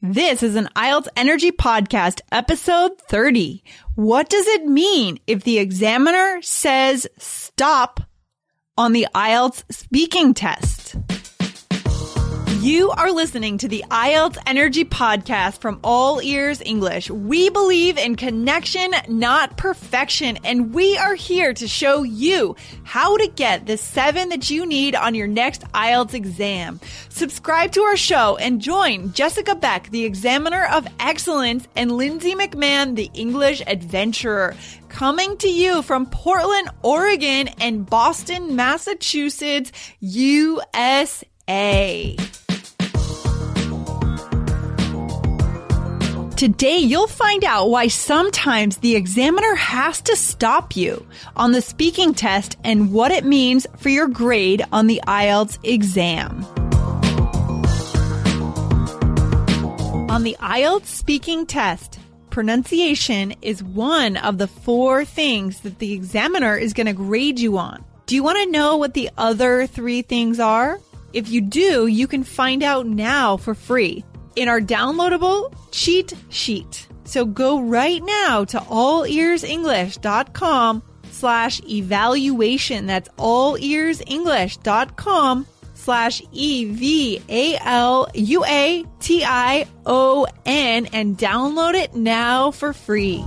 This is an IELTS Energy Podcast, episode 30. What does it mean if the examiner says stop on the IELTS speaking test? You are listening to the IELTS Energy Podcast from All Ears English. We believe in connection, not perfection, and we are here to show you how to get the seven that you need on your next IELTS exam. Subscribe to our show and join Jessica Beck, the Examiner of Excellence, and Lindsay McMahon, the English Adventurer. Coming to you from Portland, Oregon, and Boston, Massachusetts, USA. Today, you'll find out why sometimes the examiner has to stop you on the speaking test and what it means for your grade on the IELTS exam. On the IELTS speaking test, pronunciation is one of the four things that the examiner is going to grade you on. Do you want to know what the other three things are? If you do, you can find out now for free in our downloadable cheat sheet. So go right now to allearsenglish.com slash evaluation. That's allearsenglish.com slash E-V-A-L-U-A-T-I-O-N and download it now for free.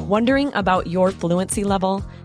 Wondering about your fluency level?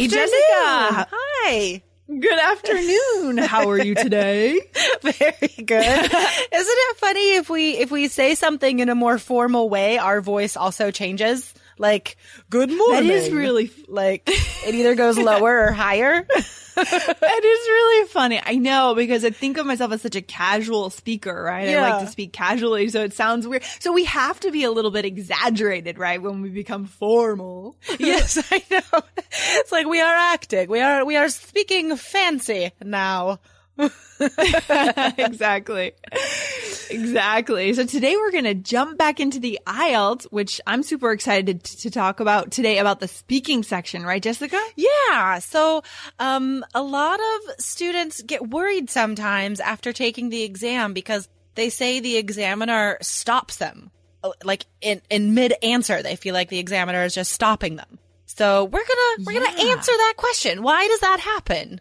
Hey. Jessica. Hi. Good afternoon. How are you today? Very good. Isn't it funny if we if we say something in a more formal way, our voice also changes? Like, good morning. is really- like it either goes lower or higher. That is really funny. I know because I think of myself as such a casual speaker, right? I like to speak casually, so it sounds weird. So we have to be a little bit exaggerated, right? When we become formal. yes, I know. It's like we are acting. We are we are speaking fancy now. exactly. Exactly. So today we're going to jump back into the IELTS, which I'm super excited to, to talk about today about the speaking section, right, Jessica? Yeah. So, um, a lot of students get worried sometimes after taking the exam because they say the examiner stops them. Uh, Like in, in mid answer, they feel like the examiner is just stopping them. So we're gonna, we're gonna answer that question. Why does that happen?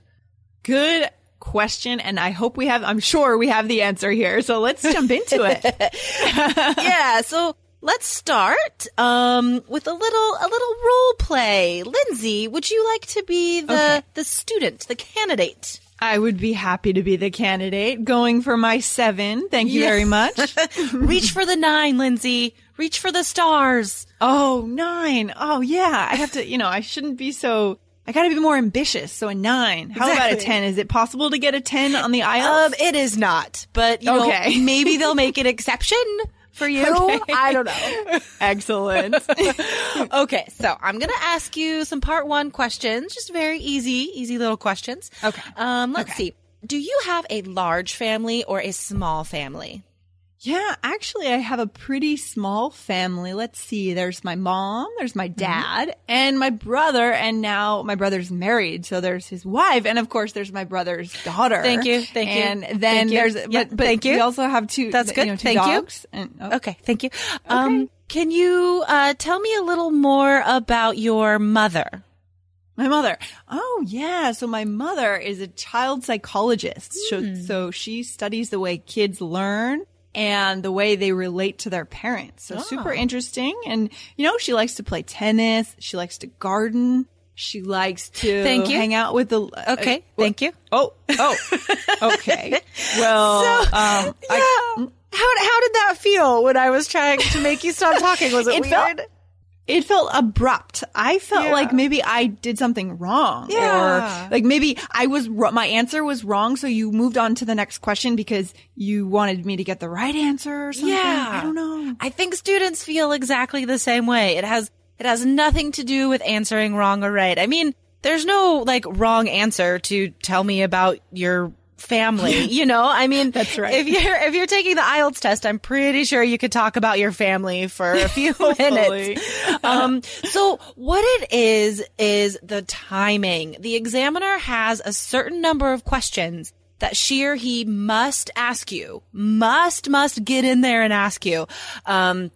Good question. And I hope we have, I'm sure we have the answer here. So let's jump into it. yeah. So let's start, um, with a little, a little role play. Lindsay, would you like to be the, Okay. the student, the candidate? I would be happy to be the candidate going for my seven. Thank you Yeah. very much. Reach for the nine, Lindsay. Reach for the stars. Oh, nine. Oh, yeah. I have to, you know, I shouldn't be so, I gotta be more ambitious. So a nine. How about a 10? Is it possible to get a 10 on the IELTS? Um, it is not, but you Okay. know, maybe they'll make an exception for you. Okay. I don't know. Excellent. Okay, so I'm gonna ask you some part one questions, just very easy, easy little questions. Okay. Um, let's Okay. see. Do you have a large family or a small family? Yeah, actually, I have a pretty small family. Let's see. There's my mom, there's my dad, and my brother, and now my brother's married. So there's his wife, and of course, there's my brother's daughter. Thank you, thank you, And then you. there's, Yeah, but, but thank you. we also have two. That's you good. know, two Thank you. dogs. And, oh, Okay, thank you. Um, can you uh, tell me a little more about your mother? My mother. Oh, yeah. So my mother is a child psychologist. So, Hmm. so she studies the way kids learn and the way they relate to their parents. So super Oh. interesting. And, you know, she likes to play tennis. She likes to garden. She likes to Thank you. hang out with the. Okay, uh, thank you. Oh, oh, okay. Well, um, I- How how did that feel when I was trying to make you stop talking? Was it, It weird? felt- it felt abrupt. I felt Yeah. like maybe I did something wrong. Yeah. Or like maybe I was, my answer was wrong. So you moved on to the next question because you wanted me to get the right answer or something. Yeah. I don't know. I think students feel exactly the same way. It has it has nothing to do with answering wrong or right. I mean, there's no like wrong answer to tell me about your family, you know? I mean, That's right. If you're if you're taking the IELTS test, I'm pretty sure you could talk about your family for a few minutes. um so what it is is the timing. The examiner has a certain number of questions that she or he must ask you, must, must get in there and ask you, um,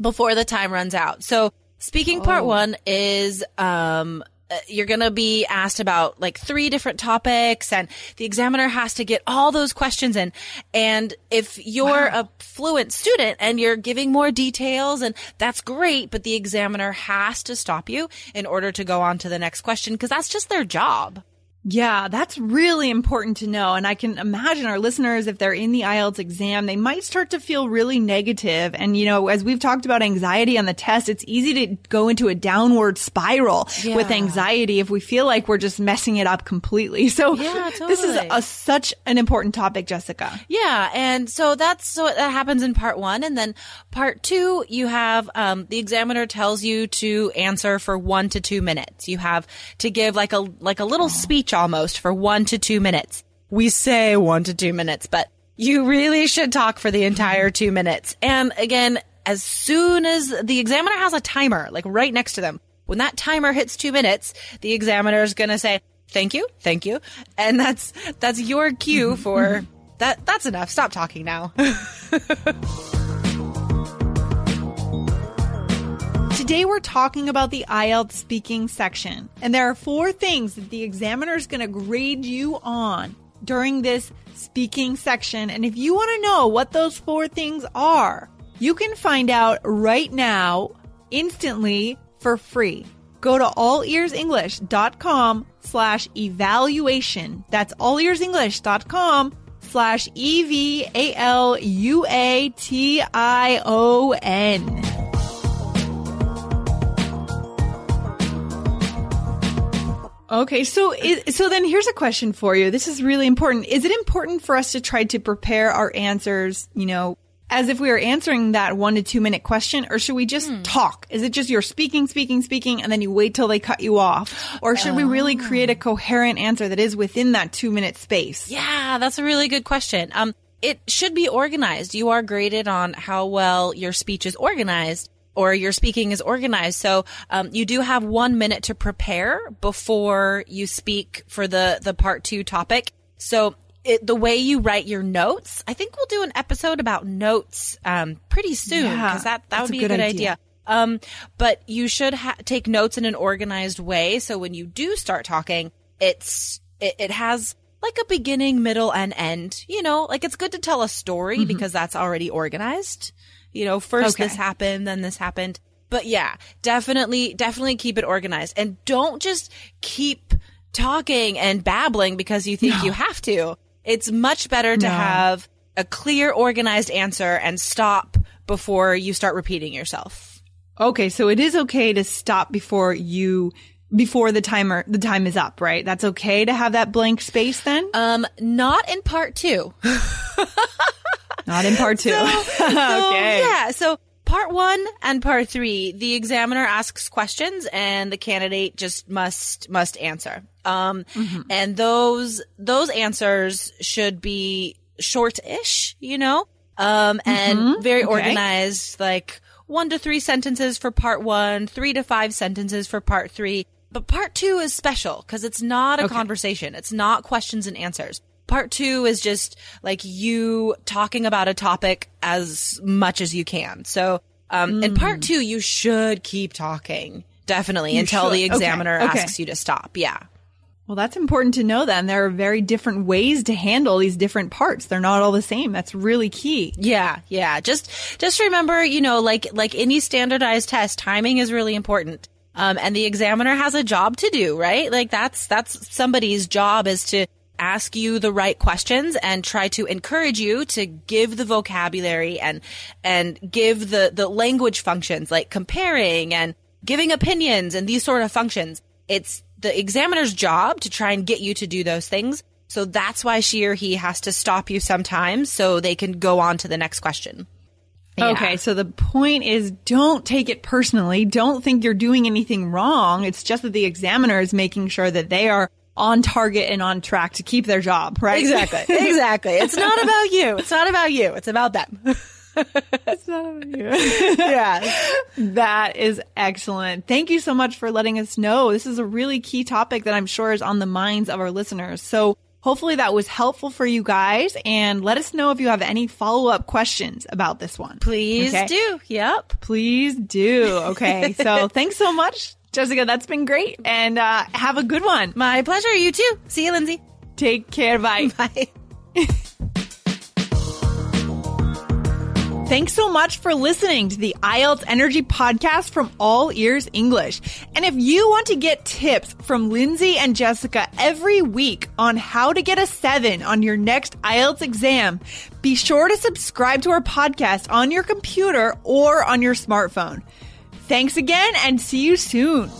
before the time runs out. So speaking part one is, um, Uh, you're going to be asked about like three different topics and the examiner has to get all those questions in. And if you're a fluent student and you're giving more details and that's great, but the examiner has to stop you in order to go on to the next question because that's just their job. Yeah, that's really important to know. And I can imagine our listeners, if they're in the IELTS exam, they might start to feel really negative. And, you know, as we've talked about anxiety on the test, it's easy to go into a downward spiral with anxiety if we feel like we're just messing it up completely. So Yeah, this is a, such an important topic, Jessica. Yeah, and so that's so that happens in part one, and then part two, you have um, the examiner tells you to answer for one to two minutes. You have to give like a like a little speech almost for one to two minutes. We say one to two minutes, but you really should talk for the entire two minutes. And again, as soon as the examiner has a timer, like right next to them, when that timer hits two minutes, the examiner is going to say, thank you, thank you. And that's, that's your cue for that. That's enough. Stop talking now. Today we're talking about the IELTS speaking section, and there are four things that the examiner is going to grade you on during this speaking section. And if you want to know what those four things are, you can find out right now, instantly, for free. Go to allearsenglish.com slash evaluation. That's allearsenglish.com slash E Okay, so is, so then here's a question for you. This is really important. Is it important for us to try to prepare our answers, you know, as if we were answering that one to two minute question, or should we just talk? Is it just you're speaking, speaking, speaking, and then you wait till they cut you off? Or should we really create a coherent answer that is within that two minute space? Yeah, that's a really good question. Um, it should be organized. You are graded on how well your speech is organized or your speaking is organized. So, um, you do have one minute to prepare before you speak for the, the part two topic. So it, the way you write your notes, I think we'll do an episode about notes, um, pretty soon Yeah, because that, that would be a good good idea. idea. Um, but you should ha- take notes in an organized way. So when you do start talking, it's, it, it has like a beginning, middle, and end. You know, like it's good to tell a story because that's already organized. You know, first Okay. this happened, then this happened. But yeah, definitely, definitely keep it organized and don't just keep talking and babbling because you think you have to. It's much better to No. have a clear, organized answer and stop before you start repeating yourself. Okay, so it is okay to stop before you before the timer the time is up, right? That's okay to have that blank space then? Um, not in part two. Not in part two. So, okay. yeah. So part one and part three, the examiner asks questions and the candidate just must, must answer. Um, and those, those answers should be short-ish, you know? Um, and very Okay. organized, like one to three sentences for part one, three to five sentences for part three. But part two is special because it's not a conversation. It's not questions and answers. Part two is just like you talking about a topic as much as you can. So, um, in part two, you should keep talking definitely until the should. Okay. examiner Okay. asks you to stop. Yeah. Well, that's important to know then. There are very different ways to handle these different parts. They're not all the same. That's really key. Yeah, yeah. Just just remember, you know, like like any standardized test, timing is really important. Um, and the examiner has a job to do, right? Like that's that's somebody's job is to ask you the right questions and try to encourage you to give the vocabulary and and give the the language functions like comparing and giving opinions and these sort of functions. It's the examiner's job to try and get you to do those things. So that's why she or he has to stop you sometimes so they can go on to the next question. Yeah. Okay, so the point is don't take it personally. Don't think you're doing anything wrong. It's just that the examiner is making sure that they are on target and on track to keep their job, right? Exactly. exactly. It's not about you. It's not about you. It's about them. it's not about you. yeah. That is excellent. Thank you so much for letting us know. This is a really key topic that I'm sure is on the minds of our listeners. So hopefully that was helpful for you guys and let us know if you have any follow up questions about this one. Please Okay? do. Yep. Please do. Okay. So thanks so much, Jessica. That's been great. And uh, have a good one. My pleasure. You too. See you, Lindsay. Take care. Bye. Bye. Thanks so much for listening to the IELTS Energy Podcast from All Ears English. And if you want to get tips from Lindsay and Jessica every week on how to get a seven on your next IELTS exam, be sure to subscribe to our podcast on your computer or on your smartphone. Thanks again and see you soon.